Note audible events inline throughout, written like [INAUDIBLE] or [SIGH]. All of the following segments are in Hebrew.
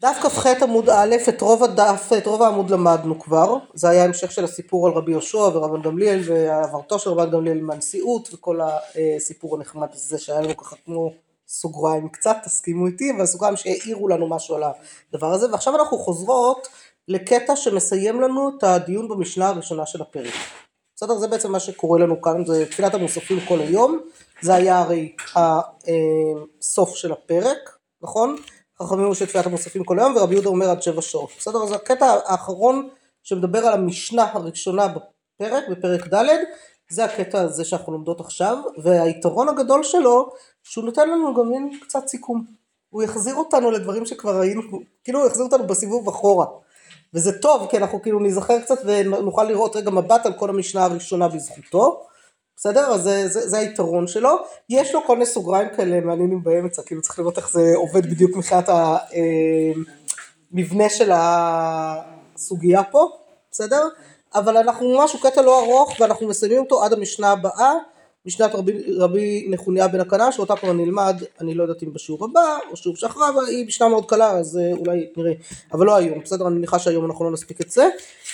דף כ"ח עמוד א', את רוב הדף, את רוב העמוד למדנו כבר, זה היה המשך של הסיפור על רבי יהושע ורבן גמליאל ועברתו של רבן גמליאל מהנשיאות וכל הסיפור הנחמד הזה שהיה לנו ככה כמו סוגריים קצת, תסכימו איתי, אבל סוגריים שהעירו לנו משהו על הדבר הזה, ועכשיו אנחנו חוזרות לקטע שמסיים לנו את הדיון במשנה הראשונה של הפרק. בסדר? זה בעצם מה שקורה לנו כאן, זה תפילת המוספים כל היום, זה היה הרי הסוף של הפרק, נכון? חכמים אומרים שתפילת המוספים כל היום ורבי יהודה אומר עד שבע שעות, בסדר? אז הקטע האחרון שמדבר על המשנה הראשונה בפרק, בפרק ד', זה הקטע הזה שאנחנו לומדות עכשיו, והיתרון הגדול שלו, שהוא נותן לנו גם מין קצת סיכום. הוא יחזיר אותנו לדברים שכבר ראינו, כאילו הוא יחזיר אותנו בסיבוב אחורה. וזה טוב, כי אנחנו כאילו נזכר קצת ונוכל לראות רגע מבט על כל המשנה הראשונה בזכותו. בסדר? אז זה, זה, זה היתרון שלו. יש לו כל מיני סוגריים כאלה מעניינים באמצע, כאילו צריך לראות איך זה עובד בדיוק מבחינת המבנה אה, של הסוגיה פה, בסדר? אבל אנחנו ממש, הוא קטע לא ארוך ואנחנו מסיימים אותו עד המשנה הבאה, משנת רבי, רבי נחוניה בן הקנה, שאותה כבר נלמד, אני לא יודעת אם בשיעור הבא או שיעור שאחריו, היא משנה מאוד קלה, אז אה, אולי נראה, אבל לא היום, בסדר? אני מניחה שהיום אנחנו לא נספיק את זה,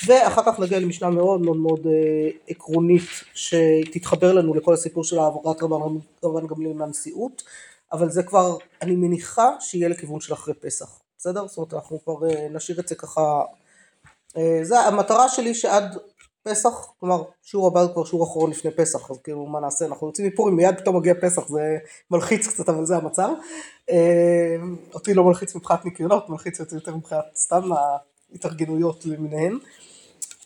ואחר כך נגיע למשנה מאוד מאוד מאוד אה, עקרונית, שתתחבר לנו לכל הסיפור של העברת רבן גמליאל מהנשיאות, אבל זה כבר, אני מניחה שיהיה לכיוון של אחרי פסח, בסדר? זאת אומרת, אנחנו כבר אה, נשאיר את זה ככה, אה, זה המטרה שלי שעד פסח, כלומר שיעור הבא כבר שיעור אחרון לפני פסח, אז כאילו מה נעשה, אנחנו יוצאים מפורים, מיד פתאום מגיע פסח, זה מלחיץ קצת, אבל זה המצב. אה, אותי לא מלחיץ מבחינת ניקיונות, מלחיץ אותי יותר מבחינת סתם ההתארגנויות למיניהן.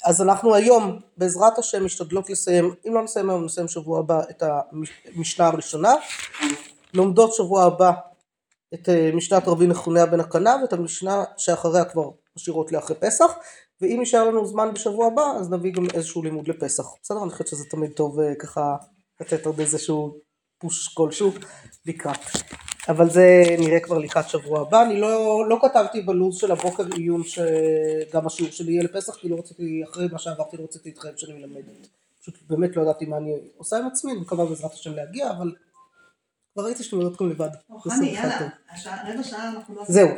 אז אנחנו היום, בעזרת השם, משתדלות לסיים, אם לא נסיים היום, נסיים שבוע הבא את המשנה הראשונה. לומדות שבוע הבא את אה, משנת רבי נחוניה בן הקנה ואת המשנה שאחריה כבר משאירות לאחרי פסח. ואם יישאר לנו זמן בשבוע הבא, אז נביא גם איזשהו לימוד לפסח. בסדר? אני חושבת שזה תמיד טוב אה, ככה לתת עוד איזשהו פוש כלשהו לקראת. אבל זה נראה כבר לקראת שבוע הבא. אני לא, לא כתבתי בלו"ז של הבוקר עיון שגם השיעור שלי יהיה לפסח, כי לא רציתי, אחרי מה שעברתי לא רציתי להתחייב שאני מלמדת. פשוט באמת לא ידעתי מה אני עושה עם עצמי, אני מקווה בעזרת השם להגיע, אבל כבר ראיתי שאתם יודעות כאן לבד. חני, יאללה, רבע שעה אנחנו לא... זהו.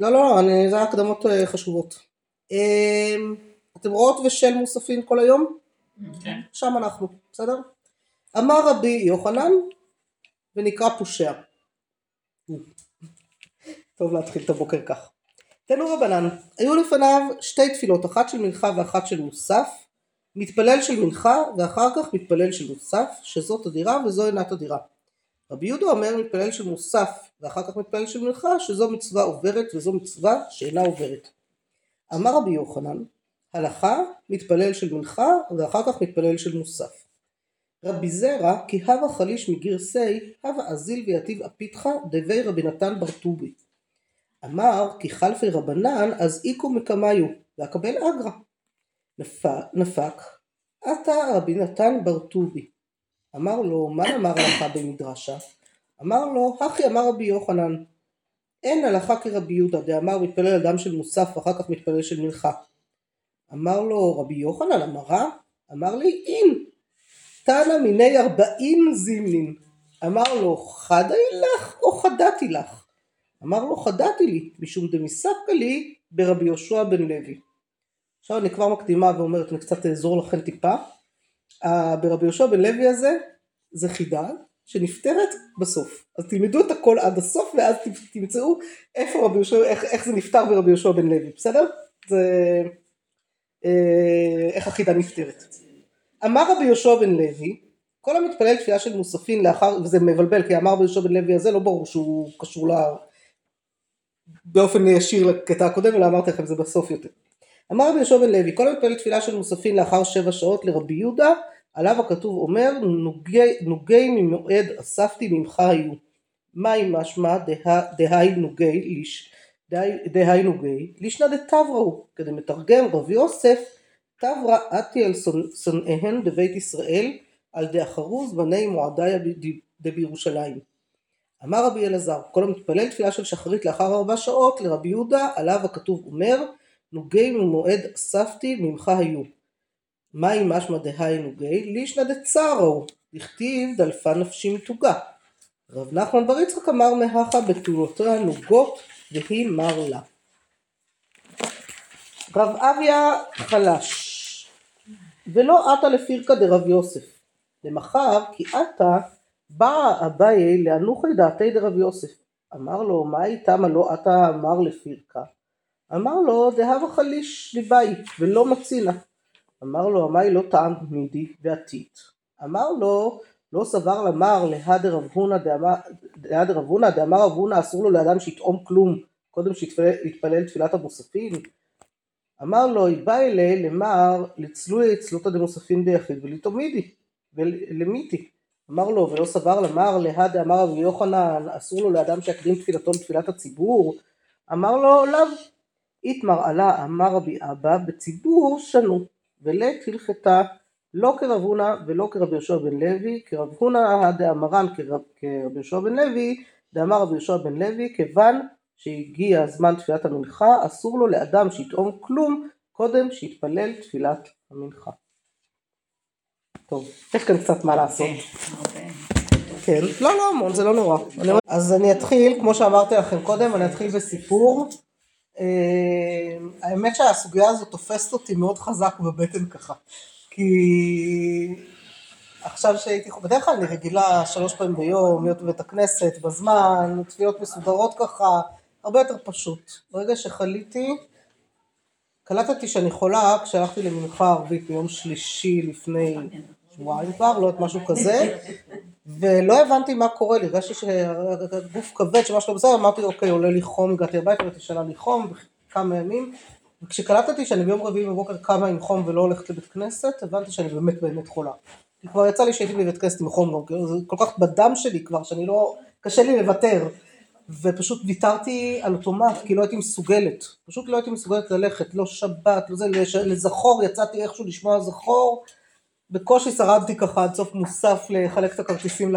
לא, לא, זה היה הקדמות אה, חשובות. אמ, אתם רואות ושל מוספין כל היום? כן. שם אנחנו, בסדר? אמר רבי יוחנן ונקרא פושע. טוב להתחיל את הבוקר כך. תנו רבנן, היו לפניו שתי תפילות, אחת של מנחה ואחת של מוסף, מתפלל של מנחה ואחר כך מתפלל של מוסף, שזאת הדירה וזו אינת הדירה. רבי יהודה אומר מתפלל של מוסף ואחר כך מתפלל של מנחה, שזו מצווה עוברת וזו מצווה שאינה עוברת. אמר רבי יוחנן, הלכה מתפלל של מנחה ואחר כך מתפלל של מוסף. רבי זרע כי הווה חליש מגרסי הווה אזיל ויתיב אפיתך דבי רבי נתן בר טובי. אמר כי חלפי רבנן אז איקו מקמיו ואקבל אגרא. נפק עתה רבי נתן בר טובי. אמר לו מה נאמר הלכה במדרשה? אמר לו הכי אמר רבי יוחנן אין הלכה כרבי יהודה דאמר מתפלל אדם של מוסף ואחר כך מתפלל של מנחה. אמר לו רבי יוחנן אמרה? אמר לי אין. תנא מיני ארבעין זימנין. אמר לו חדי לך או חדתי לך? אמר לו חדתי לי משום דמספקא לי ברבי יהושע בן לוי. עכשיו אני כבר מקדימה ואומרת אני קצת אעזור לכם טיפה. ברבי יהושע בן לוי הזה זה חידה שנפתרת בסוף. אז תלמדו את הכל עד הסוף ואז תמצאו איפה רבי יהושע, איך, איך זה נפתר ברבי יהושע בן לוי, בסדר? זה אה, איך החידה נפתרת. אמר רבי יהושע בן לוי, כל המתפלל תפילה של מוספין לאחר, וזה מבלבל כי אמר רבי יהושע בן לוי הזה לא ברור שהוא קשור ל... באופן ישיר לקטע הקודם אלא אמרתי לכם זה בסוף יותר. אמר רבי יהושע בן לוי כל המתפלל תפילה של מוספין לאחר שבע שעות לרבי יהודה עליו הכתוב אומר נוגי, נוגי ממועד אספתי ממך היו. מהי משמע דהי נוגי ליש דהי נוגי? לישנא דתבראו כדי מתרגם רב יוסף תברא עתי על שונאיהן בבית ישראל על דאחרוז בני מועדיה דבירושלים. אמר רבי אלעזר כל המתפלל תפילה של שחרית לאחר ארבע שעות לרבי יהודה עליו הכתוב אומר נוגי ממועד אספתי ממך היו מהי משמע דהיינו גי? לישנא דצרו, דכתיב דלפה נפשי מתוגה. רב נחמן בר יצחק אמר מהכה בתולותיה נוגות והיא מר לה. רב אביה חלש ולא עתה לפירקא דרב יוסף למחר כי עתה באה אביי לאנוכי דעתי דרב יוסף אמר לו מה איתם הלא עתה אמר לפירקא אמר לו דהבה חליש ליבאי ולא מצינה אמר לו עמי לא טעם מידי ועתית. אמר לו לא סבר למר להד רב הונא דאמר רב הונא אסור לו לאדם שיטעום כלום קודם שיתפלל תפילת המוספין. אמר לו איבאי אלי למר לצלוי צלותא דמוספין ביחיד ולתומידי ולמיתי. אמר לו ולא סבר למר להד דאמר רבי יוחנן אסור לו לאדם שיקדים תפילתו לתפילת הציבור. אמר לו לאו איתמר עלה אמר רבי אבא בציבור שנו ולית הלכתה לא כרב הונא ולא כרבי יהושע בן לוי כרב הונא דאמרן כרב יהושע בן לוי דאמר רבי יהושע בן לוי כיוון שהגיע זמן תפילת המנחה אסור לו לאדם שיטעום כלום קודם שיתפלל תפילת המנחה. טוב, יש כאן קצת מה לעשות. כן, לא לא המון, זה לא נורא. אז אני אתחיל, כמו שאמרתי לכם קודם, אני אתחיל בסיפור. אה, האמת שהסוגיה הזאת תופסת אותי מאוד חזק בבטן ככה. כי עכשיו שהייתי, בדרך כלל אני רגילה שלוש פעמים ביום, להיות בבית הכנסת, בזמן, תפילות מסודרות ככה, הרבה יותר פשוט. ברגע שחליתי, קלטתי שאני חולה כשהלכתי למנחה ערבית ביום שלישי לפני שבועיים כבר, לא יודעת משהו כזה, ולא הבנתי מה קורה לי, הרגשתי שהגוף כבד, שמשהו לא בסדר, אמרתי אוקיי עולה לי חום, הגעתי הביתה ותשאלה לי חום, כמה ימים, וכשקלטתי שאני ביום רביעי בבוקר קמה עם חום ולא הולכת לבית כנסת, הבנתי שאני באמת באמת חולה. כי כבר יצא לי שהייתי בבית כנסת עם חום זה כל כך בדם שלי כבר, שאני לא, קשה לי לוותר. ופשוט ויתרתי על אוטומט, כי לא הייתי מסוגלת. פשוט לא הייתי מסוגלת ללכת, לא שבת, לא זה, לזכור, יצאתי איכשהו לשמוע זכור. בקושי שרדתי ככה עד סוף מוסף לחלק את הכרטיסים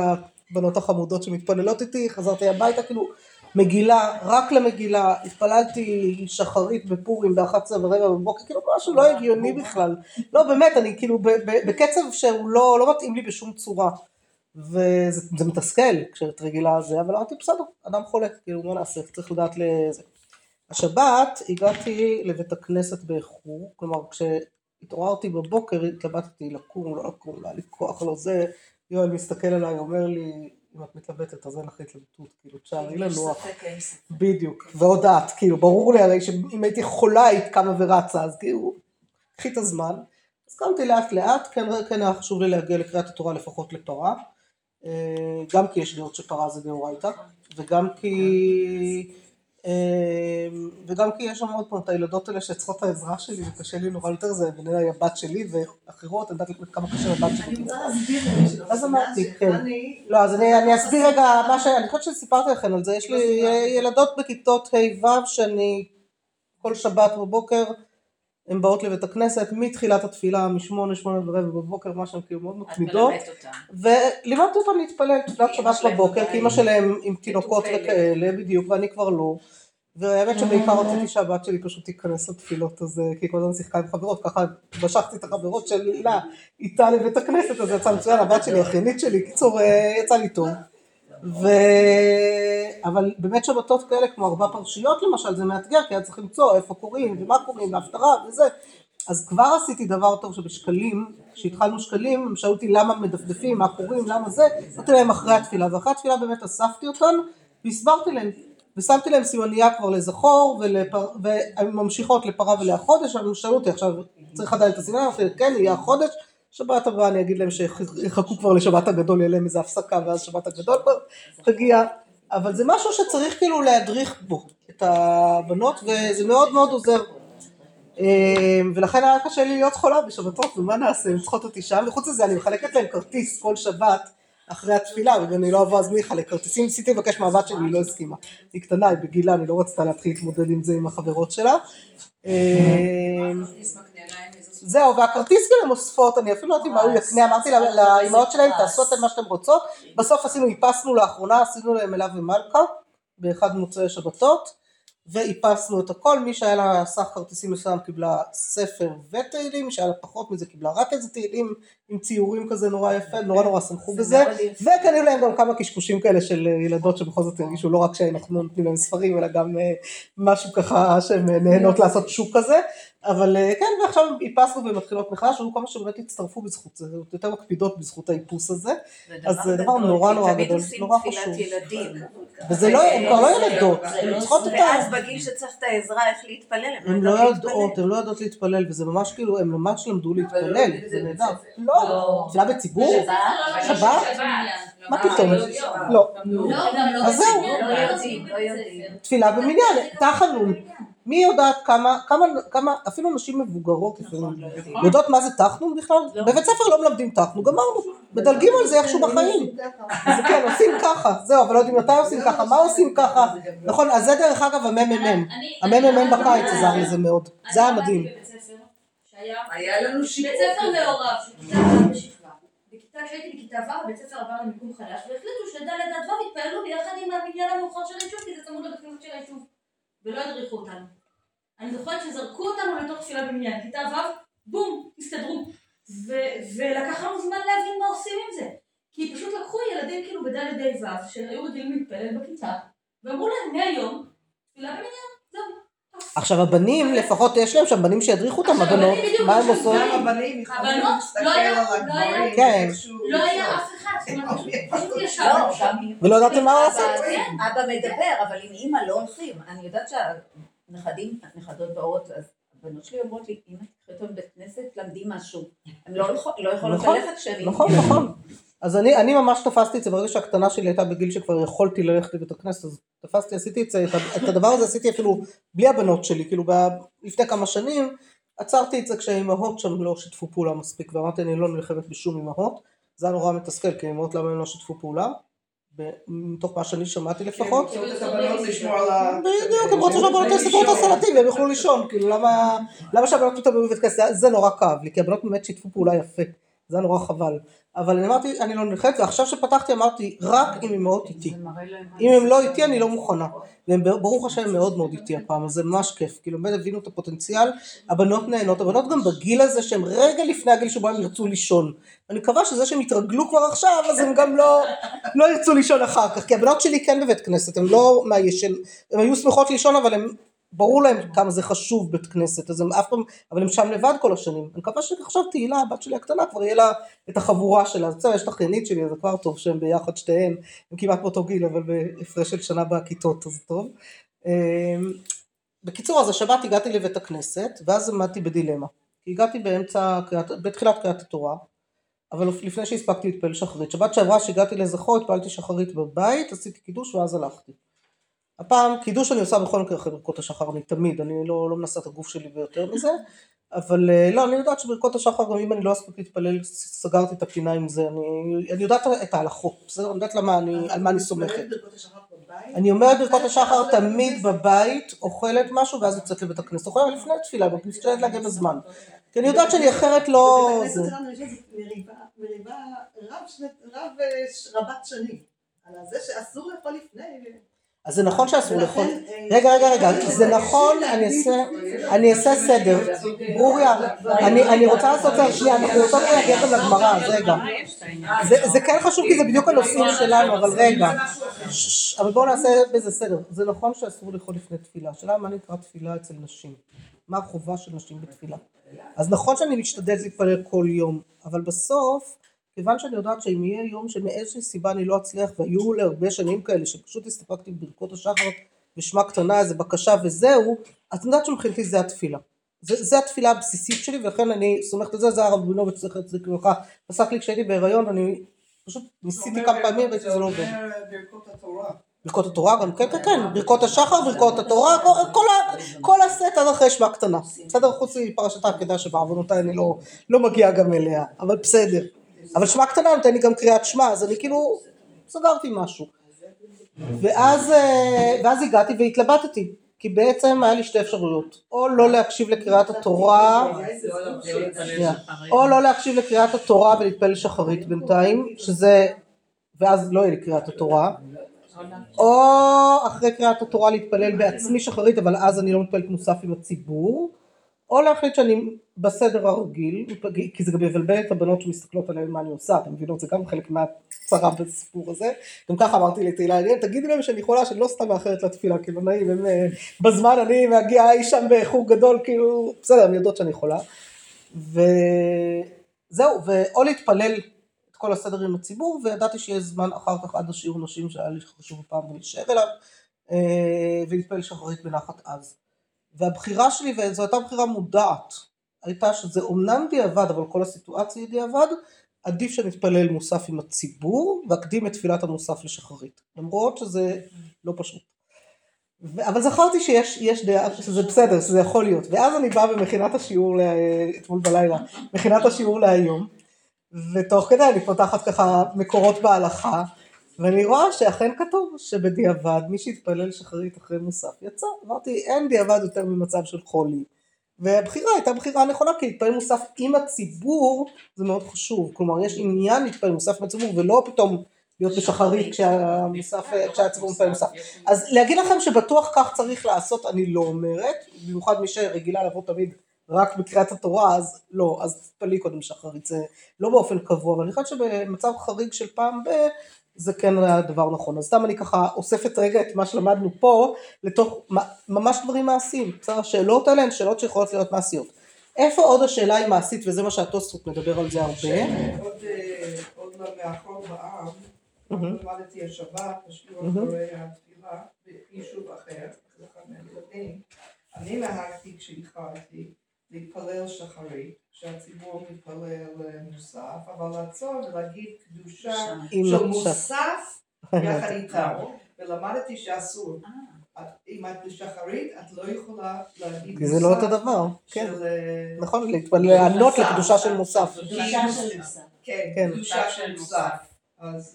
לבנות החמודות שמתפללות איתי, חזרתי הביתה, כאילו מגילה, רק למגילה, התפללתי שחרית בפורים ב-11 ורבע בבוקר, כאילו משהו לא הגיוני בכלל. לא באמת, אני כאילו בקצב שהוא לא, לא מתאים לי בשום צורה. וזה זה מתסכל כשאת רגילה זה, אבל אמרתי בסדר, אדם חולה, כאילו מה נעשה, צריך לדעת לזה. השבת הגעתי לבית הכנסת באיחור, כלומר כשהתעוררתי בבוקר התלבטתי לקום, לא לקום, לא היה לי כוח, לא זה, יואל מסתכל עליי, אומר לי, אם את מתלבטת אז אין לך התלבטות, כאילו תשארי לנוח, אין ספק. בדיוק, ועוד את, כאילו ברור לי הרי שאם הייתי חולה היית קמה ורצה, אז כאילו, קחי את הזמן. אז קמתי לאט לאט, כן, כן היה חשוב לי להגיע לקריאת התורה לפחות לפרה, אה, גם כי יש דעות שפרה זה דאורייתא, וגם כי... אה, וגם כי יש שם עוד פעם את הילדות האלה שצריכות את העזרה שלי וקשה לי נורא יותר זה היא הבת שלי ואחרות, אני יודעת כמה קשה לבת אני שלי. רוצה להסביר למי אז אמרתי, כן. לא, אז אני, אני אסביר רגע מה ש... אני חושבת שסיפרתי לכם על זה, יש לי ילדות בכיתות ה'-ו' שאני כל שבת בבוקר הן באות לבית הכנסת מתחילת התפילה משמונה, שמונה ורבע בבוקר, מה שהן כאילו מאוד מתמידות. ולימדתי אותן להתפלל תפילת שבת בבוקר, כי אמא שלהם עם תינוקות. וכאלה, בדיוק, ואני כבר לא. והאמת שבעיקר רציתי שהבת שלי פשוט תיכנס לתפילות הזה, כי כל הזמן שיחקה עם חברות, ככה משכתי את החברות שלה איתה לבית הכנסת, אז יצא מצוין, הבת שלי, אחיינית שלי, קיצור, אה, יצא לי טוב. ו... אבל באמת שבתות כאלה כמו ארבע פרשיות למשל זה מאתגר כי היה צריך למצוא איפה קוראים ומה קוראים להפטרה וזה. אז כבר עשיתי דבר טוב שבשקלים כשהתחלנו שקלים הם שאלו אותי למה מדפדפים מה קוראים למה זה אמרתי להם אחרי התפילה. ואחרי התפילה באמת אספתי אותן והסברתי להם ושמתי להם סימנייה כבר לזכור ולפר... והן ממשיכות לפרה ולהחודש הם שאלו אותי עכשיו צריך עדיין את הסימניה אמרתי כן יהיה החודש שבת הבאה אני אגיד להם שיחכו כבר לשבת הגדול, יהיה להם איזה הפסקה ואז שבת הגדול כבר תגיע, אבל זה משהו שצריך כאילו להדריך בו את הבנות וזה מאוד מאוד עוזר. אמ, ולכן היה קשה לי להיות חולה בשבתות, ומה נעשה, הן צריכות אותי שם, וחוץ מזה אני מחלקת להם כרטיס כל שבת אחרי התפילה, ואני לא אבוא אז מי יחלק כרטיסים, ניסיתי לבקש מהבת שלי, היא לא הסכימה. היא קטנה, היא בגילה, אני לא רצתה להתחיל להתמודד עם זה עם החברות שלה. זהו, והכרטיס הן אוספות, אני אפילו לא יודעת אם ההוא יקנה, אמרתי לאימהות שלהם, תעשו אתן מה שאתן רוצות, בסוף עשינו, איפסנו לאחרונה, עשינו להם אלה ומלכה, באחד ממוצאי שבתות, ואיפסנו את הכל, מי שהיה לה סך כרטיסים מסוים קיבלה ספר ותהילים, מי שהיה לה פחות מזה קיבלה רק איזה תהילים עם ציורים כזה נורא יפה, נורא נורא שמחו בזה, וקנינו להם גם כמה קשקושים כאלה של ילדות שבכל זאת הרגישו לא רק שאנחנו נותנים להם ספרים, אלא גם אה, משהו ככה שהן נהנות לעשות שוק כזה, אבל אה, כן, ועכשיו איפסנו ומתחילות מחדש, היו כמה שבאמת הצטרפו בזכות זה, יותר מקפידות בזכות האיפוס הזה, אז זה דבר נורא נורא גדול, נורא חשוב. תמיד עושים תפילת ילדים. וזה לא, הן כבר לא ילדות, הן צריכות את ה... ואז בגיל שצריך את העזרה איך להתפלל, הן לא יודעות, הן לא יודעות להתפלל, וזה ממש כאילו, הן ממש למדו להתפלל, זה נהדר. לא, תפילה בציבור? שבת? מה פתאום? לא. אז זהו. לא לא. תפילה במניין, תחנון. מי יודעת כמה, כמה, כמה, אפילו נשים מבוגרות לפעמים, יודעות מה זה תחנון בכלל? בבית ספר לא מלמדים תחנון, גמרנו, מדלגים על זה איכשהו בחיים. אז כן, עושים ככה, זהו, אבל לא יודעים מתי עושים ככה, מה עושים ככה, נכון, אז זה דרך אגב הממ"מ, הממ"מ בקיץ עזר לזה מאוד, זה היה מדהים. היה לנו שיעור. בית ספר מעורב, של כיתה ו' בשכבה. בכיתה, כשהייתי בכיתה ו', בית ספר עבר למיקום חדש, והחליטו שד' עד ו' יתפעלו ביחד עם המניין המאוחר של היישוב, כי זה צמוד לבית כנסת של היישוב. ולא הדריכו אותנו. אני זוכרת שזרקו אותנו לתוך תפילה במניין, כיתה ו', בום, הסתדרו. ו- ולקח לנו זמן להבין מה עושים עם זה. כי פשוט לקחו ילדים כאילו בד' ה' ו', שהיו רגילים להתפלל בכיתה, ואמרו להם מהיום, תפילה במניין. עכשיו הבנים, לפחות יש להם שם בנים שידריכו אותם, הבנות, מה הם עושות? גם הבנים יכולים הבנות, לא היה- לא היה-. כן. לא היה. אף אחד, פשוט לא, ישבנו שם. ולא ידעתם מה לעשות? אבא- אבא מדבר, אבל עם אימא לא הולכים. אני יודעת שהנכדים, הנכדות באות, אז הבנות שלי אומרות לי, אמא, תקחי אותם בבית כנסת, למדי משהו. הן לא לא יכולות נכון, ללכת כשאני... נכון, נכון. אז אני, אני ממש תפסתי את זה ברגע שהקטנה שלי הייתה בגיל שכבר יכולתי ללכת לבית הכנסת, אז תפסתי, עשיתי את זה, את, את הדבר הזה עשיתי אפילו בלי הבנות שלי, כאילו ב, לפני כמה שנים, עצרתי את זה כשהאימהות שם לא שיתפו פעולה מספיק, ואמרתי אני לא נלחמת בשום אימהות, זה היה נורא מתסכל, כי האימהות למה הם לא שיתפו פעולה, מתוך מה שאני שמעתי לפחות. בדיוק, הם רוצים שהבנות יספרו את הסלטים והם יוכלו לישון, כאילו למה, שהבנות פתאום בבית כנסת, זה נורא כאב לי, כי הבנות באמת שיתפו פעולה יפה, זה היה נורא חבל, אבל אני אמרתי, אני לא נלחמת, ועכשיו שפתחתי אמרתי, רק אם אמהות איתי, אם הם לא איתי אני לא מוכנה, והם בר- ברוך השם מאוד מאוד איתי הפעם, אז זה ממש כיף, כאילו באמת הבינו את הפוטנציאל, הבנות נהנות, הבנות גם בגיל הזה שהם רגע לפני הגיל שבו הם ירצו לישון, אני מקווה שזה שהם יתרגלו כבר עכשיו, אז הם גם לא, לא ירצו לישון אחר כך, כי הבנות שלי כן בבית כנסת, הן לא מהישן, הן היו שמחות לישון אבל הן, ברור להם כמה זה חשוב בית כנסת, אז הם אף פעם, אבל הם שם לבד כל השנים, אני מקווה שעכשיו תהילה, הבת שלי הקטנה, כבר יהיה לה את החבורה שלה, אז בסדר, יש את האחיינית שלי, זה כבר טוב שהם ביחד שתיהן, הם כמעט באותו גיל, אבל בהפרש של שנה בכיתות, אז טוב. אמ, בקיצור, אז השבת הגעתי לבית הכנסת, ואז עמדתי בדילמה, הגעתי באמצע, בתחילת קריאת התורה, אבל לפני שהספקתי להתפלל שחרית. שבת שעברה שהגעתי לזכור, התפללתי שחרית בבית, עשיתי קידוש ואז הלכתי. הפעם קידוש אני עושה בכל מקרה אחרי ברכות השחר, אני תמיד, אני לא, לא מנסה את הגוף שלי ביותר מזה, אבל אה, לא, אני יודעת שברכות השחר, גם אם אני לא אספיק להתפלל, סגרתי את הפינה עם זה, אני, אני יודעת את ההלכות, בסדר? אני יודעת למה אני, על מה אני סומכת. אני אומרת ברכות השחר תמיד בבית, אוכלת משהו ואז יוצאת לבית הכנסת, אוכלת לפני התפילה, משתדלת להגיע בזמן. כי אני יודעת שאני אחרת לא... בבית. הכנסת שלנו יש איזו מריבה, אה, רבת שנים. על זה שאסור לאכול לפני. אז זה נכון שאסור לאכול. אה, רגע, רגע, רגע, זה נכון, אני אעשה, סדר. ברוריה, אני, אני רוצה לעשות סדר, שנייה, אנחנו רוצות להגיע גם לגמרא, אז רגע. זה, זה כן חשוב כי זה בדיוק הנושאים שלנו, אבל רגע. אבל בואו נעשה בזה סדר. זה נכון שאסור לאכול לפני תפילה. השאלה מה נקרא תפילה אצל נשים. מה החובה של נשים בתפילה. אז נכון שאני משתדלת להתפלל כל יום, אבל בסוף, כיוון שאני יודעת שאם יהיה יום שמאיזושהי סיבה אני לא אצליח, והיו להרבה שנים כאלה שפשוט הסתפקתי בברכות השחר ושמע קטנה, איזה בקשה וזהו, אז אני יודעת שמבחינתי זה התפילה. זה, זה התפילה הבסיסית שלי ולכן אני סומכת על זה, זה הרב רבינוביץ' זכר צדיק לברכה, פסק לי כשהייתי בהיריון ואני פשוט ניסיתי כמה פעמים שזה לא עובד. ברכות התורה. גם, כן, כן, כן, ברכות השחר, ברכות התורה, כל, הסט עד אחרי שמע קטנה. בסדר, חוץ מפרשת העקדה שבעוונותיי אני לא, לא מגיעה גם אליה, אבל בסדר. אבל שמע קטנה נותן לי גם קריאת שמע, אז אני כאילו סגרתי משהו. ואז, אה, ואז הגעתי והתלבטתי, כי בעצם היה לי שתי אפשרויות, או לא להקשיב לקריאת התורה. או לא להקשיב לקריאת התורה ולהתפלל שחרית בינתיים, שזה, ואז לא יהיה לי קריאת התורה, או אחרי קריאת התורה להתפלל בעצמי שחרית, אבל אז אני לא מתפללת מוסף עם הציבור, או להחליט שאני בסדר הרגיל, כי זה גם יבלבל את הבנות שמסתכלות עליהן מה אני עושה, אתם מבינות? זה גם חלק מהצרה בסיפור הזה. גם ככה אמרתי לתהילה, תגידי להם שאני יכולה, שאני לא סתם מאחרת לתפילה, כאילו נעים, הם אה, בזמן אני מגיעה אי שם בחוג גדול, כאילו, בסדר, הן יודעות שאני יכולה. וזהו, ואו להתפלל את כל הסדר עם הציבור, וידעתי שיש זמן אחר כך עד השיעור נשים שהיה לי חשוב פעם להישאר אליו, אה, ולהתפלל שחרית בנחת אז. והבחירה שלי, וזו הייתה בחירה מודעת, הייתה שזה אומנם דיעבד, אבל כל הסיטואציה היא דיעבד, עדיף שנתפלל מוסף עם הציבור, ואקדים את תפילת המוסף לשחרית. למרות שזה לא פשוט. ו- אבל זכרתי שיש יש דעה, שזה בסדר, שזה יכול להיות. ואז אני באה ומכינה את השיעור, לה, אתמול בלילה, מכינה את השיעור להיום, ותוך כדי אני פותחת ככה מקורות בהלכה, ואני רואה שאכן כתוב שבדיעבד מי שהתפלל שחרית אחרי מוסף יצא. אמרתי אין דיעבד יותר ממצב של חולי. והבחירה הייתה בחירה נכונה כי להתפלל מוסף עם הציבור זה מאוד חשוב. כלומר יש עניין להתפלל מוסף עם הציבור ולא פתאום להיות בשחרית כשהמוסף, כשהציבור מתפלל מוסף. אז להגיד לכם שבטוח כך צריך לעשות אני לא אומרת. במיוחד מי שרגילה לבוא תמיד רק בקריאת התורה אז לא, אז תתפלאי קודם שחרית, זה לא באופן קבוע, אבל אני חושבת שבמצב חריג של פעם ב... זה כן היה דבר נכון. אז סתם אני ככה אוספת רגע את מה שלמדנו פה לתוך ממש דברים מעשיים. בסדר? השאלות האלה הן שאלות שיכולות להיות מעשיות. איפה עוד השאלה היא מעשית וזה מה שהתוספות מדבר על זה הרבה. עוד אה, מאחור בעם, למדתי השבת, בשיעור אחרי התפילה, ביישוב אחר. אני נהגתי כשהתחלתי להתפלל שחרית, שהציבור מתפלל מוסף, אבל לעצור ולהגיד קדושה של מוסף יחד איתם, ולמדתי שאסור. אם את בשחרית, את לא יכולה להגיד כי זה לא אותו דבר, כן, נכון, לענות לקדושה של מוסף. כן, קדושה של מוסף.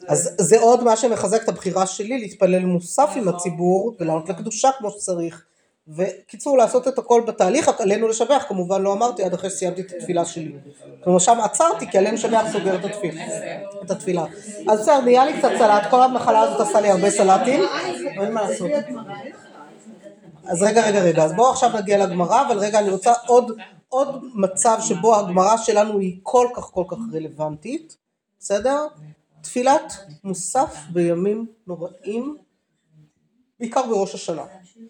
אז זה עוד מה שמחזק את הבחירה שלי להתפלל מוסף עם הציבור ולענות לקדושה כמו שצריך. וקיצור לעשות את הכל בתהליך, עלינו לשבח, כמובן לא אמרתי עד אחרי שסיימתי את התפילה שלי. כלומר שם עצרתי כי עלינו לשבח סוגר את התפילה. את התפילה. אז בסדר, נהיה לי קצת סלט, כל המחלה הזאת עשה לי הרבה סלטים, אין מה לעשות. אז רגע רגע רגע, אז בואו עכשיו נגיע לגמרא, אבל רגע אני רוצה עוד, עוד מצב שבו הגמרא שלנו היא כל כך כל כך רלוונטית, בסדר? תפילת מוסף בימים נוראים, בעיקר בראש השנה.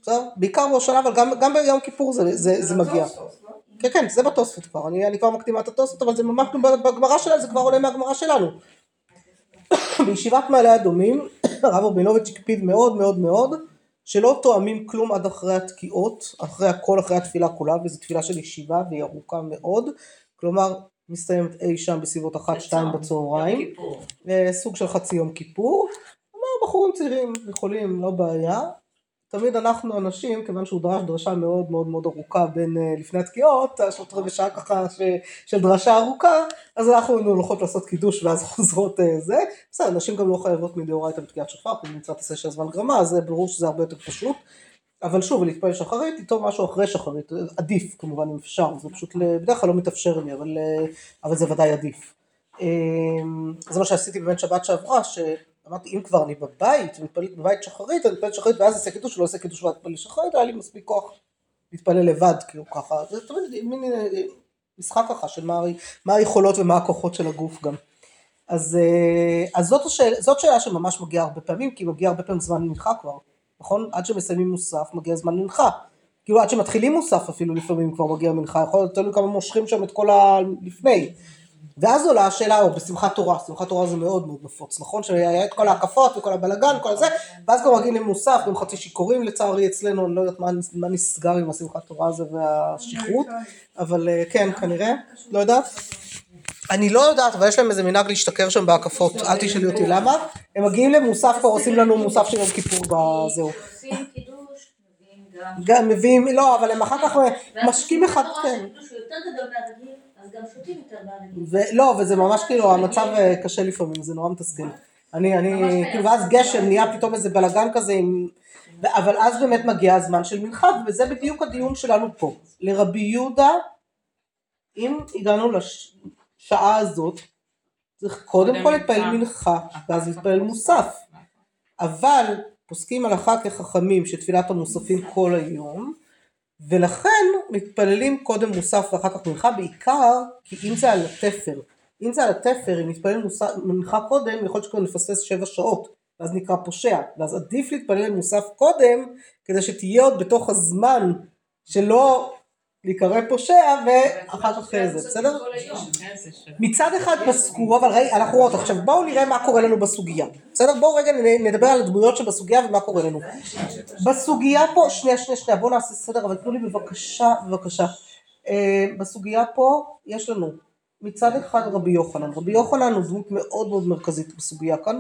בסדר? בעיקר בראש השנה, אבל גם, גם ביום כיפור זה, זה, זה מגיע. כן, כן, זה בתוספות כבר, אני, אני כבר מקדימה את התוספות, אבל זה ממש בגמרא שלנו, זה כבר עולה מהגמרא שלנו. [COUGHS] בישיבת מעלה אדומים, [COUGHS] הרב רבינוביץ' הקפיד מאוד מאוד מאוד, שלא תואמים כלום עד אחרי התקיעות, אחרי הכל, אחרי התפילה כולה, וזו תפילה של ישיבה והיא ארוכה מאוד, כלומר מסתיימת אי שם בסביבות אחת שתיים בצהריים, סוג של חצי יום כיפור, אמר בחורים צעירים יכולים, לא בעיה, תמיד אנחנו אנשים, כיוון שהוא דרש דרשה מאוד מאוד מאוד ארוכה בין לפני התקיעות, שלושת רבעי שעה ככה של דרשה ארוכה, אז אנחנו היינו הולכות לעשות קידוש ואז [LAUGHS] חוזרות זה, בסדר, נשים גם לא חייבות מדאורייתא בתקיעת שופר, כי נמצא תעשה של זמן גרמה, אז ברור שזה הרבה יותר פשוט, אבל שוב, להתפלל שחרית, איתו משהו אחרי שחרית, עדיף כמובן אם אפשר, זה פשוט בדרך כלל לא מתאפשר לי, אבל, אבל זה ודאי עדיף. זה מה שעשיתי באמת שבת שעברה, ש... אמרתי אם כבר אני בבית, מתפללת בבית שחרית, אני מתפללת שחרית ואז אעשה קידוש, לא אעשה קידוש ואתפלל שחרית, היה לי מספיק כוח להתפלל לבד, כאילו ככה, זה תמיד מין משחק ככה של מה, מה היכולות ומה הכוחות של הגוף גם. אז, אז זאת, השאלה, זאת שאלה שממש מגיעה הרבה פעמים, כי מגיע הרבה פעמים זמן מנחה כבר, נכון? עד שמסיימים מוסף מגיע זמן מנחה. כאילו עד שמתחילים מוסף אפילו לפעמים כבר מגיע מנחה, יכול להיות תלוי כמה מושכים שם את כל הלפני. ואז עולה השאלה, או בשמחת תורה, שמחת תורה זה מאוד מאוד נפוץ, נכון? שהיה את כל ההקפות וכל הבלגן וכל זה, ואז כבר מגיעים למוסף, גם חצי שיכורים לצערי אצלנו, אני לא יודעת מה, מה נסגר עם השמחת תורה הזה והשכרות, אבל כן, כנראה, לא יודעת. אני לא יודעת, אבל יש להם איזה מנהג להשתכר שם בהקפות, אל תשאלי אותי למה. הם מגיעים למוסף, כבר עושים לנו מוסף של יום כיפור בזהו. גם מביאים, לא, אבל הם אחר כך משקים אחד, כן. ולא, וזה ממש כאילו, המצב קשה לפעמים, זה נורא מתסכל. אני, אני, כאילו, ואז גשם נהיה פתאום איזה בלאגן כזה, עם, אבל אז באמת מגיע הזמן של מנחה, וזה בדיוק הדיון שלנו פה. לרבי יהודה, אם הגענו לשעה הזאת, צריך קודם כל להתפלל מנחה, ואז להתפלל מוסף. אבל פוסקים הלכה כחכמים שתפילת המוספים כל היום, ולכן מתפללים קודם מוסף ואחר כך מנחה בעיקר כי אם זה על התפר. אם זה על התפר אם מוסף, מנחה קודם יכול להיות שכבר נפספס שבע שעות ואז נקרא פושע. ואז עדיף להתפלל מוסף קודם כדי שתהיה עוד בתוך הזמן שלא להיקרא פושע ואחר כך זה בסדר? מצד אחד פסקו אבל ראי אנחנו רואות עכשיו בואו נראה מה קורה לנו בסוגיה. בסדר? בואו רגע נדבר על הדמויות שבסוגיה ומה קורה לנו. בסוגיה פה שנייה שנייה שנייה בואו נעשה סדר אבל תנו לי בבקשה בבקשה. אה, בסוגיה פה יש לנו מצד אחד רבי יוחנן. רבי יוחנן הוא דמות מאוד מאוד מרכזית בסוגיה כאן.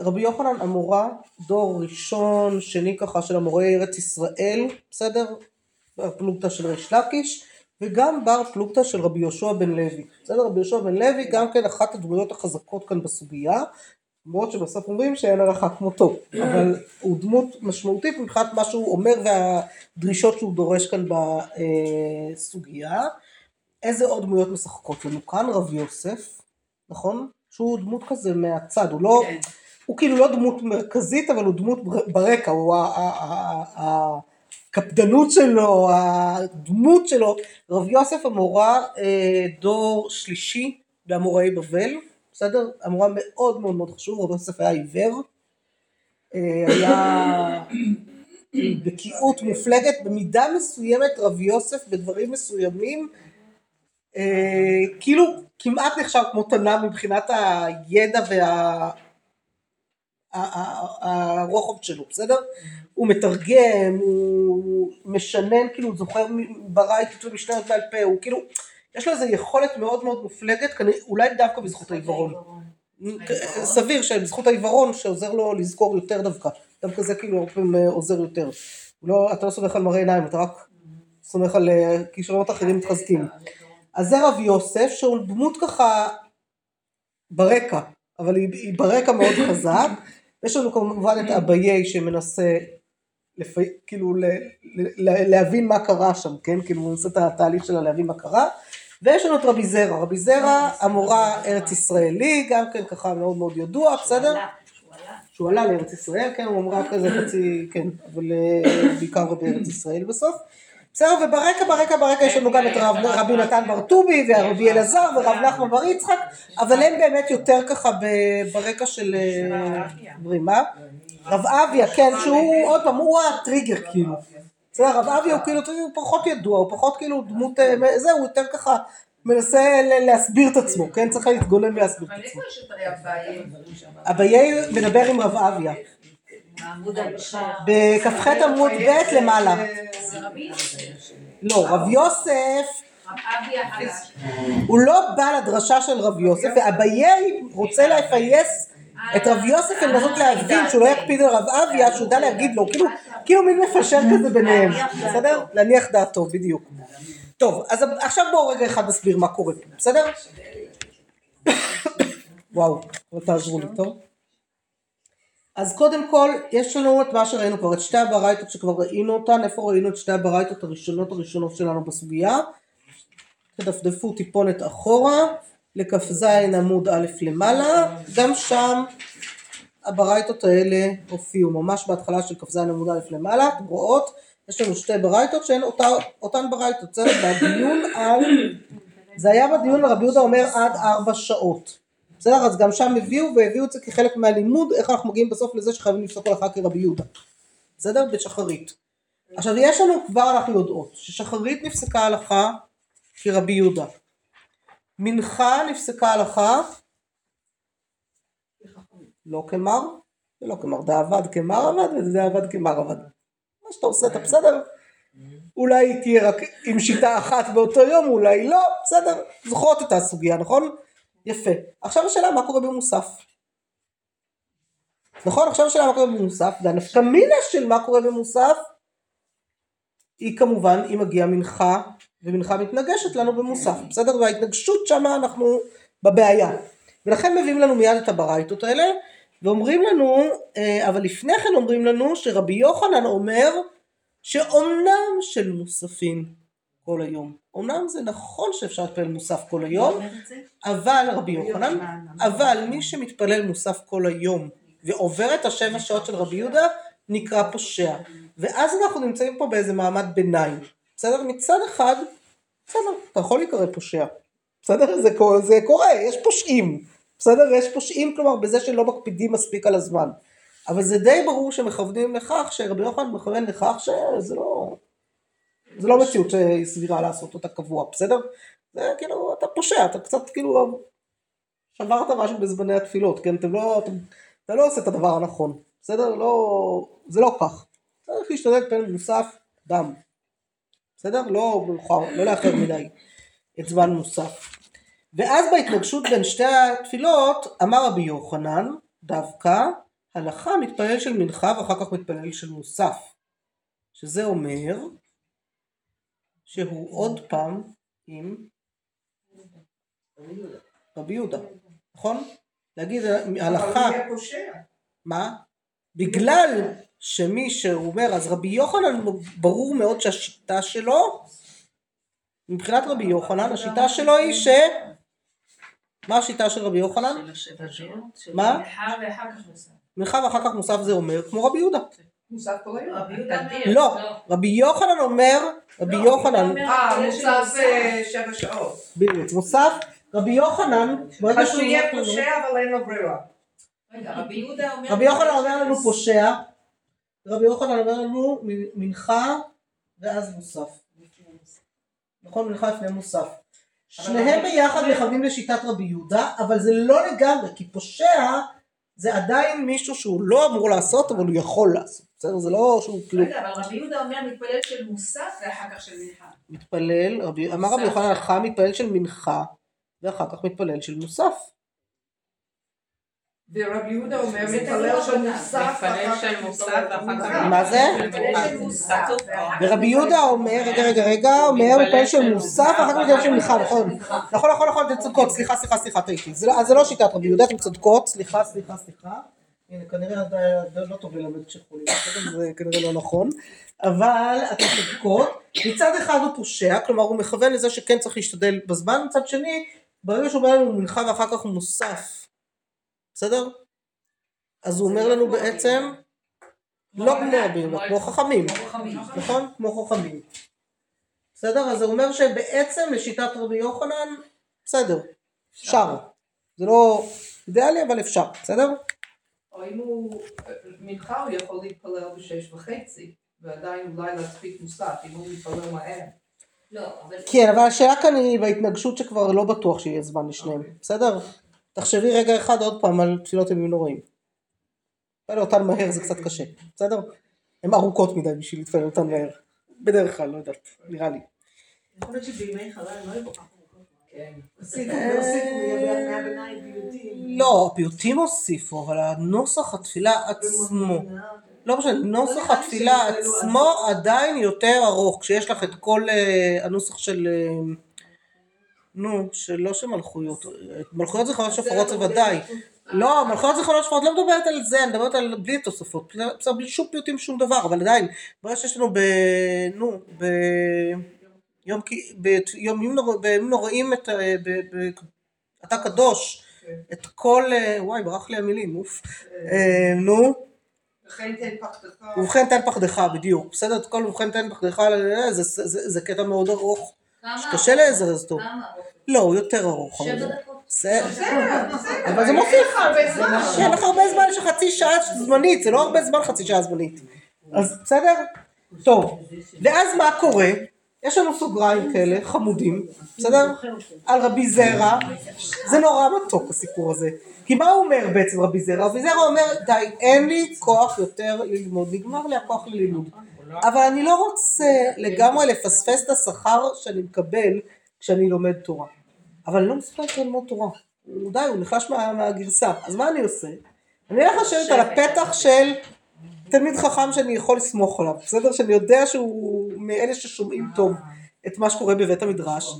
רבי יוחנן המורה דור ראשון שני ככה של המורי ארץ ישראל בסדר פלוגתא של ריש לקיש וגם בר פלוגתא של רבי יהושע בן לוי. בסדר? רבי יהושע בן לוי גם כן אחת הדמויות החזקות כאן בסוגיה למרות שבסוף אומרים שאין עליך כמותו. אבל הוא דמות משמעותית מבחינת מה שהוא אומר והדרישות שהוא דורש כאן בסוגיה. איזה עוד דמויות משחקות לנו כאן? רבי יוסף נכון? שהוא דמות כזה מהצד. הוא לא כן. הוא כאילו לא דמות מרכזית אבל הוא דמות בר- ברקע. הוא ה- ה- ה- ה- הקפדנות שלו הדמות שלו רב יוסף המורה אה, דור שלישי באמוראי בבל בסדר? המורה מאוד מאוד מאוד חשוב רב יוסף היה עיוור. אה, היה בקיאות מופלגת במידה מסוימת רב יוסף בדברים מסוימים אה, כאילו כמעט נחשב כמו תנא מבחינת הידע וה... הרוחב שלו, בסדר? הוא מתרגם, הוא משנן, כאילו הוא זוכר ברייתות ומשניות בעל פה, הוא כאילו, יש לו איזו יכולת מאוד מאוד מופלגת, אולי דווקא בזכות העיוורון. סביר שבזכות העיוורון שעוזר לו לזכור יותר דווקא, דווקא זה כאילו הרבה פעמים אה, עוזר יותר. לא, אתה לא סומך על מראה עיניים, אתה רק סומך על אה, כישרונות אחרים מתחזקים. אז זה רב יוסף שהוא דמות ככה ברקע, אבל היא, היא ברקע מאוד חזק. יש לנו כמובן את אביי שמנסה לפ... כאילו ל... ל... להבין מה קרה שם, כן? כאילו הוא עושה את התהליך שלה להבין מה קרה. ויש לנו את רבי זרע, רבי זרע המורה ארץ ישראלי, גם כן ככה מאוד מאוד ידוע, בסדר? שהוא עלה לארץ ישראל, כן, הוא אמרה כזה חצי, כן, אבל אה, בעיקר בארץ ישראל בסוף. בסדר, וברקע, ברקע, ברקע יש לנו גם את רב, רבי נתן בר טובי ורבי אלעזר ורב נחמן בר יצחק, אבל הם באמת יותר ככה ברקע של... אה, אומרים, מה? רב אביה, כן, שהוא, עוד פעם, הוא הטריגר כאילו. בסדר, רב אביה הוא כאילו, הוא פחות ידוע, הוא פחות כאילו דמות, אה, זה, הוא יותר ככה מנסה להסביר את עצמו, כן? צריך להתגונן ולהסביר את עצמו. יש את אביי? אביי מדבר עם רב אביה. בכ"ח עמוד ב' למעלה. לא, רב יוסף. הוא לא בא לדרשה של רב יוסף, ואביי רוצה לפייס את רב יוסף ולנסות להבין שהוא לא יקפיד על רב אביה, שהוא ידע להגיד לו, כאילו, כאילו מין מפשר כזה ביניהם, בסדר? להניח דעתו, בדיוק. טוב, אז עכשיו בואו רגע אחד נסביר מה קורה פה, בסדר? [COUGHS] וואו, תעזרו לי, טוב? אז קודם כל, יש לנו את מה שראינו כבר, את שתי הברייתות שכבר ראינו אותן, איפה ראינו את שתי הברייתות הראשונות הראשונות שלנו בסוגיה? תדפדפו טיפונת אחורה, לכ"ז עמוד א' למעלה, גם שם הברייתות האלה הופיעו, ממש בהתחלה של כ"ז עמוד א' למעלה, אתם רואות? יש לנו שתי ברייתות שהן אותה, אותן ברייתות, בסדר? בדיון על, זה היה בדיון רבי יהודה אומר עד ארבע שעות, בסדר? אז גם שם הביאו והביאו את זה כחלק מהלימוד, איך אנחנו מגיעים בסוף לזה שחייבים לפסוק הלכה כרבי יהודה, בסדר? בשחרית. עכשיו יש לנו כבר אנחנו יודעות ששחרית נפסקה הלכה כרבי יהודה. מנחה נפסקה הלכה לא כמר ולא כמר, דאבד כמר עבד ודאבד כמר עבד. מה שאתה עושה אתה בסדר? אולי תהיה רק עם שיטה אחת באותו יום, אולי לא, בסדר, זוכרות את הסוגיה, נכון? יפה. עכשיו השאלה מה קורה במוסף. נכון? עכשיו השאלה מה קורה במוסף, והנפקא מינה של מה קורה במוסף היא כמובן, היא מגיעה מנחה, ומנחה מתנגשת לנו במוסף, בסדר? וההתנגשות שמה אנחנו בבעיה. ולכן מביאים לנו מיד את הברייתות האלה, ואומרים לנו, אה, אבל לפני כן אומרים לנו שרבי יוחנן אומר שאומנם של מוספים כל היום. אומנם זה נכון שאפשר להתפלל מוסף כל היום, אבל רבי יוחנן, אבל מי שמתפלל מוסף כל היום ועובר את השבע שעות של רבי יהודה, נקרא פושע. ואז אנחנו נמצאים פה באיזה מעמד ביניים. בסדר? מצד אחד, בסדר, אתה יכול להיקרא פושע. בסדר? זה, זה קורה, יש פושעים. בסדר? יש פושעים כלומר בזה שלא מקפידים מספיק על הזמן. אבל זה די ברור שמכוונים לכך, שרבי יוחנן מכוון לכך שזה לא... זה לא מציאות סבירה לעשות אותה קבוע, בסדר? זה כאילו, אתה פושע, אתה קצת כאילו שברת משהו בזמני התפילות, כן? אתם לא, אתם, אתה לא עושה את הדבר הנכון, בסדר? לא, זה לא כך. צריך להשתדל פן מוסף, דם. בסדר? לא מאוחר, לא לאחר מדי את זמן מוסף. ואז בהתנגשות בין שתי התפילות, אמר רבי יוחנן, דווקא, הלכה מתפלל של מנחה ואחר כך מתפלל של מוסף. שזה אומר שהוא עוד פעם עם רבי יהודה, נכון? להגיד הלכה. מה? בגלל שמי שהוא אומר, אז רבי יוחנן ברור מאוד שהשיטה שלו, מבחינת רבי יוחנן, השיטה שלו היא ש... מה השיטה של רבי יוחנן? מה? מנחה ואחר כך מוסף זה אומר כמו רבי יהודה. מוסף כל היום. רבי יהודה אומר, לא, רבי יוחנן אומר, רבי יוחנן, אה, מוסף אה, שבע שעות. בדיוק, מוסף, רבי יוחנן, ברגע שהוא הוא יהיה פושע אבל אין לו ברירה. רבי יוחנן אומר לנו פושע, רבי יוחנן אומר לנו מ- מנחה ואז מוסף. נכון, מנחה לפני מוסף. שניהם ביחד מכוונים לשיטת רבי יהודה, אבל זה לא לגמרי, כי פושע זה עדיין מישהו שהוא לא אמור לעשות, אבל הוא יכול לעשות. בסדר? זה לא שהוא כאילו רגע, אבל רבי יהודה אומר מתפלל של מוסף ואחר כך של מנחה. מתפלל, אמר רבי יוחנן מתפלל של מנחה, ואחר כך מתפלל של מוסף. ורבי יהודה אומר זה מתפלל של. מוסף מתפלל של מוסף ואחר כך... מה זה? ורבי יהודה אומר, רגע רגע רגע, אומר מתפלל של מוסף, ואחר כך מתפלל של מנחה, נכון. נכון נכון נכון, אתן צודקות, סליחה סליחה סליחה, טעיתי. זה לא- אז זה לא שיטת רבי יהודה, אתן צודקות, סליחה סליחה סליחה. הנה כנראה עדיין לא טוב ללמד כשחולים? זה כנראה לא נכון, אבל אתן צודקות, מצד אחד הוא פושע, כלומר הוא מכוון לזה שכן צריך להשתדל בזמן, מצד שני, ברגע שהוא אומר לנו מנחה ואחר כך הוא מוסף, בסדר? אז הוא אומר לנו בעצם, לא כמו יהודה, כמו חכמים, נכון? כמו חכמים. בסדר? אז זה אומר שבעצם לשיטת רבי יוחנן, בסדר, אפשר. זה לא אידיאלי אבל אפשר, בסדר? או אם הוא, מנחה הוא יכול להתפלל בשש וחצי, ועדיין אולי להספיק מוסף, אם הוא מתפלל מהר. לא, אבל... כן, אבל השאלה כאן היא בהתנגשות שכבר לא בטוח שיהיה זמן לשניהם, בסדר? תחשבי רגע אחד עוד פעם על תפילות ימים נוראים. להתפלל אותן מהר זה קצת קשה, בסדר? הן ארוכות מדי בשביל להתפלל אותן מהר. בדרך כלל, לא יודעת, נראה לי. יכול להיות שבימי חלל לא יהיו כל כך ארוכות. כן. לא, הפיוטים הוסיפו, אבל הנוסח התפילה עצמו, לא משנה, נוסח נראה לי התפילה עצמו עדיין יותר ארוך, כשיש לך את כל אה, הנוסח של, אה, נו, שלא של מלכויות, זיכרונות שופרות זה ודאי, לא, מלכויות זיכרונות שופרות לא מדברת על זה, אני מדברת על בלי תוספות, בלי שום פיוטים שום דבר, אבל עדיין, ברגע שיש לנו ב... נו, ב... יום, כי- בימים נוראים את, ה- ב- ב- אתה קדוש, את כל, אה, וואי ברח לי המילים, אוף, אה, נו. ובכן תן פחדך בדיוק, בסדר, את כל ובכן תן פחדך, אה, זה, קטע מאוד ארוך? שקשה לזרז אותו? לא, הוא יותר ארוך, אבל שבע זה- דקות. בסדר. אבל זה מוסיף, לך הרבה זמן. אין לך הרבה זמן, יש לך חצי שעה זמנית, זה לא הרבה זמן חצי שעה זמנית, אז בסדר, טוב, ואז מה קורה? יש לנו סוגריים כאלה, חמודים, בסדר? על רבי זרע, זה נורא מתוק הסיפור הזה. כי מה הוא אומר בעצם רבי זרע? רבי זרע אומר, די, אין לי כוח יותר ללמוד, נגמר לי הכוח ללימוד. אבל אני לא רוצה לגמרי לפספס את השכר שאני מקבל כשאני לומד תורה. אבל אני לא מסוגלת ללמוד תורה. הוא די, הוא נחלש מה, מהגרסה. אז מה אני עושה? אני הולך לשבת על הפתח של תלמיד חכם שאני יכול לסמוך עליו, בסדר? שאני יודע שהוא מאלה ששומעים טוב את מה שקורה בבית המדרש.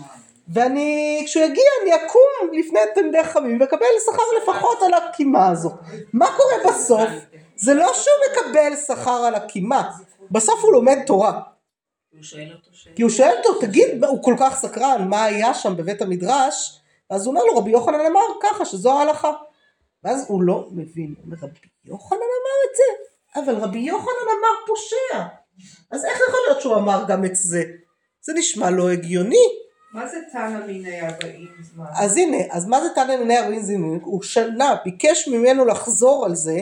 ואני, כשהוא יגיע, אני אקום לפני תלמידי חכמים ואקבל שכר לפחות על הקימה הזאת. מה קורה בסוף? זה לא שהוא מקבל שכר על הקימה, בסוף הוא לומד תורה. כי הוא שואל אותו, תגיד, הוא כל כך סקרן, מה היה שם בבית המדרש? אז הוא אומר לו, רבי יוחנן אמר ככה, שזו ההלכה. ואז הוא לא מבין, הוא אומר, רבי יוחנן אמר את זה? אבל רבי יוחנן אמר פושע. אז איך יכול להיות שהוא אמר גם את זה? זה נשמע לא הגיוני. מה זה תנא מיני ארבעים זמן? אז הנה, אז מה זה תנא מיני ארבעים זימון? הוא שנה, ביקש ממנו לחזור על זה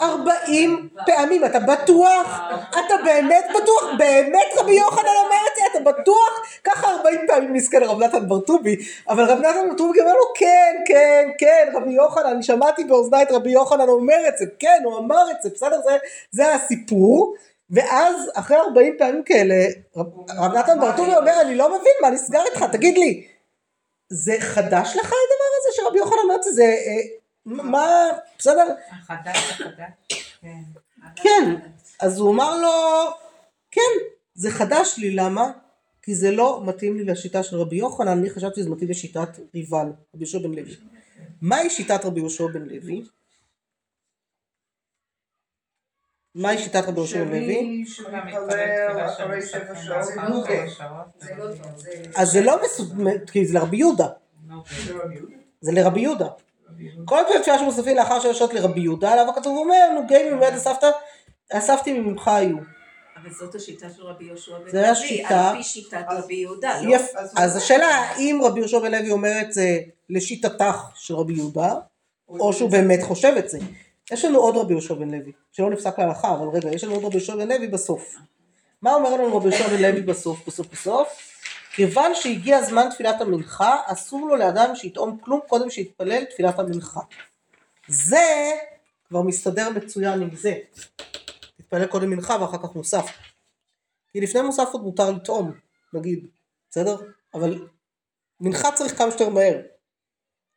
ארבעים פעמים. אתה בטוח? אתה באמת בטוח? באמת רבי יוחנן אמר את זה? אתה בטוח? ככה ארבעים פעמים מסכן רב נתן ברטובי. אבל רב נתן ברטובי אמר לו כן, כן, כן, רבי יוחנן, אני שמעתי באוזניי את רבי יוחנן אומר את זה. כן, הוא אמר את זה, בסדר? זה, זה הסיפור. ואז אחרי 40 פעמים כאלה, רב, נתן ברטובי אומר, אני לא מבין מה נסגר איתך, תגיד לי, זה חדש לך הדבר הזה שרבי יוחנן אומר את זה? זה, אה, מה, בסדר? החדש החדש. כן. כן. אז הוא אמר לו, כן, זה חדש לי, למה? כי זה לא מתאים לי לשיטה של רבי יוחנן, אני חשבתי שזה מתאים לשיטת ריבל, רבי יהושע בן לוי. מהי שיטת רבי יהושע בן לוי? מהי שיטת רבי יהושע לוי? לא. אז זה לא מסוד... כי זה לרבי יהודה. זה רבי יהודה. זה לרבי יהודה. כל פעם תפילה שמוספים לאחר שלוש שעות לרבי יהודה, עליו הכתוב אומר, נוגי ממד אספת, אספתי ממך היו. אבל זאת השיטה של רבי יהושע בן זה לוי, השיטה. על פי שיטת רבי יהודה, לא? אז השאלה האם רבי יהושע בן לוי אומר את זה לשיטתך של רבי יהודה, או שהוא באמת חושב את זה. יש לנו עוד רבי יהושע בן לוי, שלא נפסק להלכה, אבל רגע, יש לנו עוד רבי יהושע בן לוי בסוף. מה אומר לנו רבי יהושע בן לוי בסוף, בסוף, בסוף? כיוון שהגיע זמן תפילת המנחה, אסור לו לאדם שיטעום כלום קודם שיתפלל תפילת המנחה. זה כבר מסתדר מצוין עם זה. תתפלל קודם מנחה ואחר כך מוסף. כי לפני מוסף עוד מותר לטעום, נגיד, בסדר? אבל מנחה צריך כמה שיותר מהר.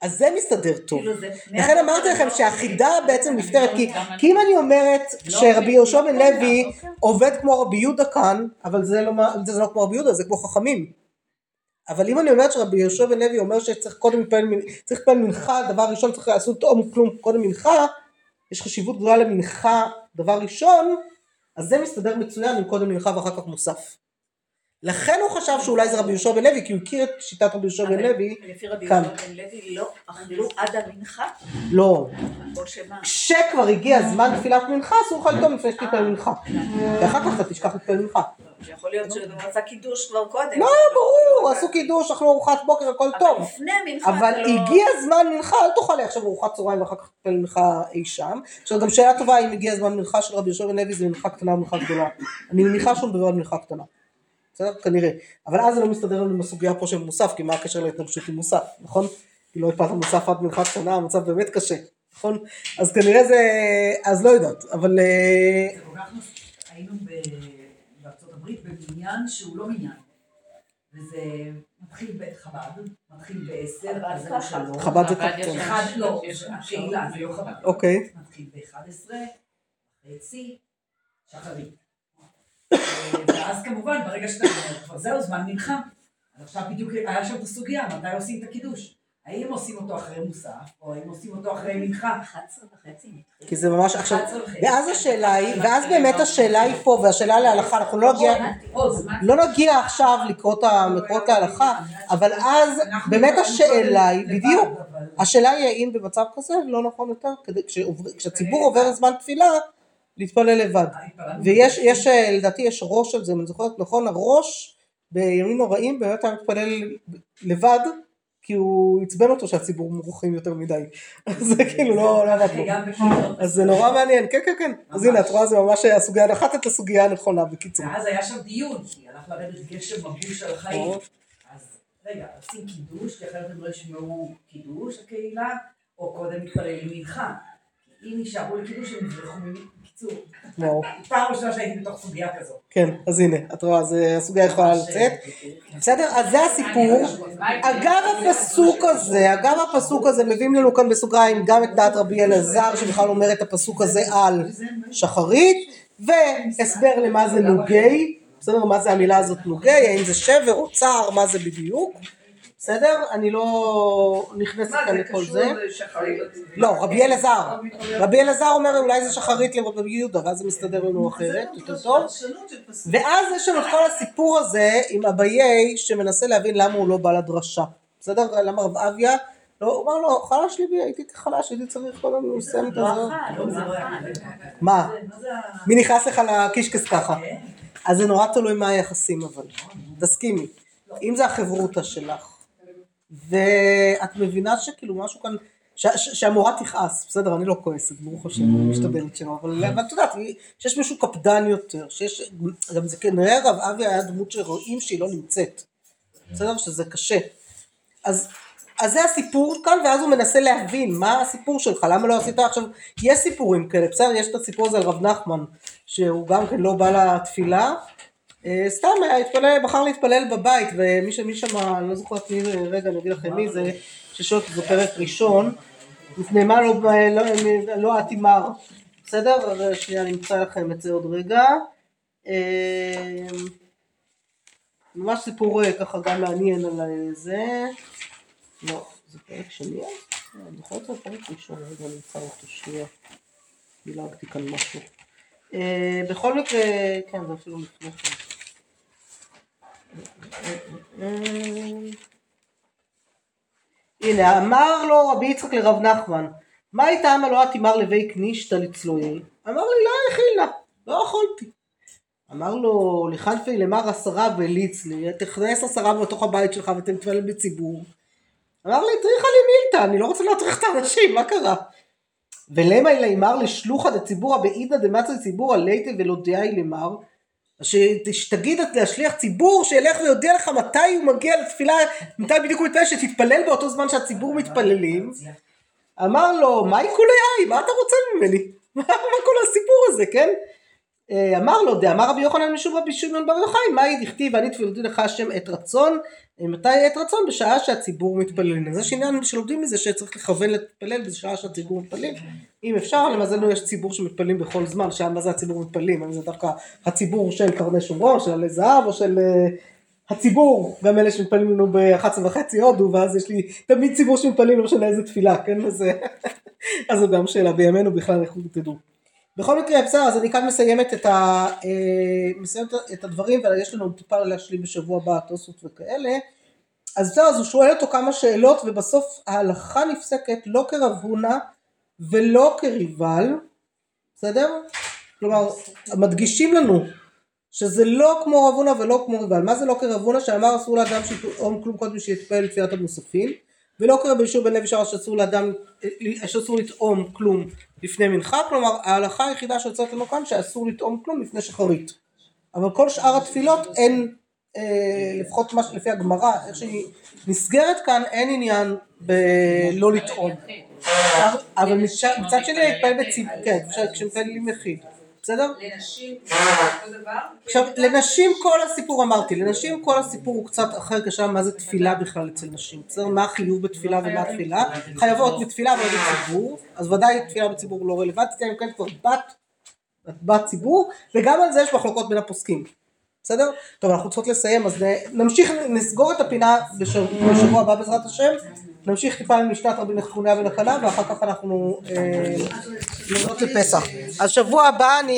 אז זה מסתדר טוב. כאילו לכן אמרתי לכם שהחידה בעצם נפתרת, כי, אם אני אומרת שרבי יהושע בן לוי עובד כמו רבי יהודה כאן, אבל זה לא, לא כמו רבי יהודה, זה כמו חכמים. אבל אם אני אומרת שרבי יהושע בן לוי אומר שצריך קודם צריך להתפלל מנחה, דבר ראשון צריך לעשות תאום כלום קודם מנחה, יש חשיבות גדולה למנחה דבר ראשון, אז זה מסתדר מצוין עם קודם מנחה ואחר כך מוסף. לכן הוא חשב שאולי זה רבי יהושע בן לוי, כי הוא הכיר את שיטת רבי יהושע בן אבל לוי, לפי רבי. יהושע בן לוי לא אכלו עד המנחה, לא, או שמה? כשכבר הגיע זמן תפילת מנחה, אסור לך לטעום לפני שתתפלל מנחה. ואחר כך אתה תשכח להתפלל מנחה. יכול להיות שהוא רצה קידוש כבר קודם. לא, אבל ברור, עשו קידוש, אכלו ארוחת בוקר, הכל אבל טוב. לפני המנחה אבל לא... הגיע זמן מנחה, אל תאכל עכשיו ארוחת צהריים ואחר כך תתפלל מנחה אי שם. עכשיו גם שאלה טובה אם הגיע זמן מנחה של רבי יהושע בן לוי זה מנחה קטנה או מנחה גדולה. אני מניחה שהוא מדבר על מנחה קטנה. בסדר? כנראה. אבל אז זה לא מסתדר לנו עם הסוגיה פה של מוסף, כי מה הקשר להתנגשות עם מוסף, נכון? כי לא הפלת מוסף עד מנחה קטנה, המצב באמת קשה, נכון? אז כנראה זה... אז לא יודעת, אבל... אה, זה כל כך מס- היינו ב- בארצות הברית בבניין שהוא לא בניין. וזה מתחיל בחב"ד, מתחיל בעשר, אבל אז זה. שלוש. חב"ד זה חב"ד קפטן. יש- אחד, לא, הקהילה, זה לא חב"ד. אוקיי. מתחיל ב-11, חצי, שחרית. ואז כמובן, ברגע שאתה אומר, כבר זהו, זמן מנחה. אז עכשיו בדיוק היה שם את הסוגיה, מתי עושים את הקידוש? האם עושים אותו אחרי מוסף, או האם עושים אותו אחרי מנחה? 11 וחצי. כי זה ממש עכשיו... 11 וחצי. ואז השאלה היא, ואז באמת השאלה היא פה, והשאלה להלכה, אנחנו לא נגיע... לא נגיע עכשיו לקרוא את המקורות להלכה, אבל אז באמת השאלה היא, בדיוק, השאלה היא האם במצב כזה לא נכון יותר, כשהציבור עובר זמן תפילה, להתפלל לבד. ויש, יש, אה, לדעתי יש ראש על זה, אם אני זוכרת נכון, הראש בימים נוראים באמת היה מתפלל לבד, כי הוא עצבן אותו שהציבור מורחים יותר מדי. [LAUGHS] אז זה כאילו לא לא עבד לו. אז זה נורא מעניין, כן כן כן. אז הנה, את רואה זה ממש הסוגיה, נחת את הסוגיה הנכונה בקיצור. ואז היה שם דיון, כי הלך לרדת גשם מבוש על החיים. אז רגע, עושים קידוש, כי אחרת הם לא ישמעו קידוש, הקהילה, או קודם מתפללים מנחה. אם יישארו לקידוש, הם יברחו. וואו. פעם ראשונה שהייתי בתוך סוגיה כזאת. כן, אז הנה, את רואה, אה, הסוגיה יכולה לצאת. בסדר? אז זה הסיפור. אגב הפסוק הזה, אגב הפסוק הזה, מביאים לנו כאן בסוגריים גם את דעת רבי אלעזר, שבכלל אומר את הפסוק הזה על שחרית, והסבר למה זה נוגי, בסדר? מה זה המילה הזאת נוגי, האם זה שבר או צער, מה זה בדיוק, בסדר? אני לא נכנסת מה כאן זה לכל קשור זה. לשחרית? לא, רבי אלעזר. רבי אלעזר אומר אולי זה שחרית לרבי יהודה, ואז זה מסתדר לנו אחרת, יותר טוב. של פסוק. ואז יש לנו את כל הסיפור הזה עם אביי שמנסה להבין למה הוא לא בא לדרשה. בסדר? למה רב אביה לא, הוא אמר לו, חלש ליבי, הייתי חלש, הייתי צריך כל הזמן לסיים את לא זה. אכל, לא, זה לא לא. מה? מה זה. מי נכנס לך לקישקס ככה? כן. אז זה נורא תלוי מה היחסים אבל, תסכימי. אם זה החברותא שלך, ואת מבינה שכאילו משהו כאן, ש- ש- שהמורה תכעס, בסדר, אני לא כועסת, ברוך השם, אני משתדלת שלא, אבל את יודעת, שיש מישהו קפדן יותר, שיש, גם זה כנראה הרב אבי היה דמות שרואים שהיא לא נמצאת, בסדר, שזה קשה. אז, אז זה הסיפור כאן, ואז הוא מנסה להבין מה הסיפור שלך, למה לא עשית עכשיו, יש סיפורים כאלה, בסדר, יש את הסיפור הזה על רב נחמן, שהוא גם כן לא בא לתפילה, סתם היה התפלל, בחר להתפלל בבית, ומי שמי שם, אני לא זוכרת מי, זה, רגע אני אגיד לכם מי זה, ששואלת זה פרק ראשון, לפני מה לא, לא, לא התימר, בסדר? אז שנייה אני אמצא לכם את זה עוד רגע. אה, ממש סיפור אה, ככה גם מעניין על אה, זה. לא, זה פרק שני? אה, אני זוכרת שזה פרק ראשון, רגע אני אמצא אותו שנייה. דילגתי כאן משהו. אה, בכל מקרה, כן זה אפילו לפני כן. הנה, אמר לו רבי יצחק לרב נחמן, מה הייתה לא תימר לבי קנישתא לצלויי? אמר לי, לא הכילה, לא יכולתי. אמר לו, לחנפי למר עשרה וליץ לי, תכנס עשרה בתוך הבית שלך ותתפלל בציבור. אמר לי, טריחה לי מילתא, אני לא רוצה להטריח את האנשים, מה קרה? ולמה לימר לשלוחא דציבורא בעידא דמצא ציבורא ליתא ולא דעי למר שתגיד להשליח ציבור שילך ויודיע לך מתי הוא מגיע לתפילה, מתי בדיוק הוא מתפלל, שתתפלל באותו זמן שהציבור מתפללים. אמר לו, מהי כולי מה אתה רוצה ממני? מה מה כל הסיפור הזה, כן? אה, אמר לו, דאמר רבי יוחנן משום רבי שמעון בר יוחאי, מהי דכתיב ואני תפילתי לך השם עת רצון, אה, מתי עת רצון? בשעה שהציבור מתפלל. אז יש עניין שלומדים מזה שצריך לכוון להתפלל בשעה שהציבור מתפללים. אם אפשר, למזלנו יש ציבור שמתפללים בכל זמן, שם מה זה הציבור מתפללים? האם זה דווקא הציבור של קרני שומרון, של עלי זהב, או של אה, הציבור, גם אלה שמתפללים לנו ב-11 וחצי הודו, ואז יש לי תמיד ציבור שמתפללים, לא משנה איזה תפילה, כן? [LAUGHS] אז זו גם שאלה בימינו בכלל, איך תדעו. בכל מקרה, בסדר, אז אני כאן מסיימת את, ה, אה, מסיימת את הדברים, ויש לנו טיפה להשלים בשבוע הבא, תוספות וכאלה. אז בסדר, אז הוא שואל אותו כמה שאלות, ובסוף ההלכה נפסקת לא כרב הונא ולא כריבל, בסדר? כלומר, מדגישים לנו שזה לא כמו רב הונא ולא כמו ריבל. מה זה לא כרב הונא? שאמר אסור לאדם שיטעום כלום קודם שיתפלל לתפילת המוספים, ולא כרבי ישוע בן לוי שער שאסור לאדם, שאסור לטעום כלום לפני מנחה, כלומר ההלכה היחידה שיוצאת לנו כאן שאסור לטעום כלום לפני שחרית. אבל כל שאר התפילות אין, אה, לפחות מה שלפי הגמרא, איך שהיא נסגרת כאן, אין עניין בלא לטעום. אבל מצד מצד שני להתפלל בציבור, כן, כשמתפללים יחיד, בסדר? לנשים [LAUGHS] אותו דבר? עכשיו, לנשים כל הסיפור אמרתי, לנשים כל הסיפור הוא קצת אחר כשם מה זה תפילה בכלל אצל נשים, בסדר? מה החיוב בתפילה ומה התפילה, חייבות בתפילה ולא בציבור, אז ודאי תפילה בציבור לא רלוונטית, אם כן כבר בת, את בת ציבור, וגם על זה יש מחלוקות בין הפוסקים, בסדר? טוב, אנחנו צריכות לסיים, אז נמשיך, נסגור את הפינה בשבוע, הבא בעזרת השם, נמשיך טיפה עם משנת רבי נחוניה הקנה, ואחר כך אנחנו אה, נעלות לפסח. אז שבוע הבא אני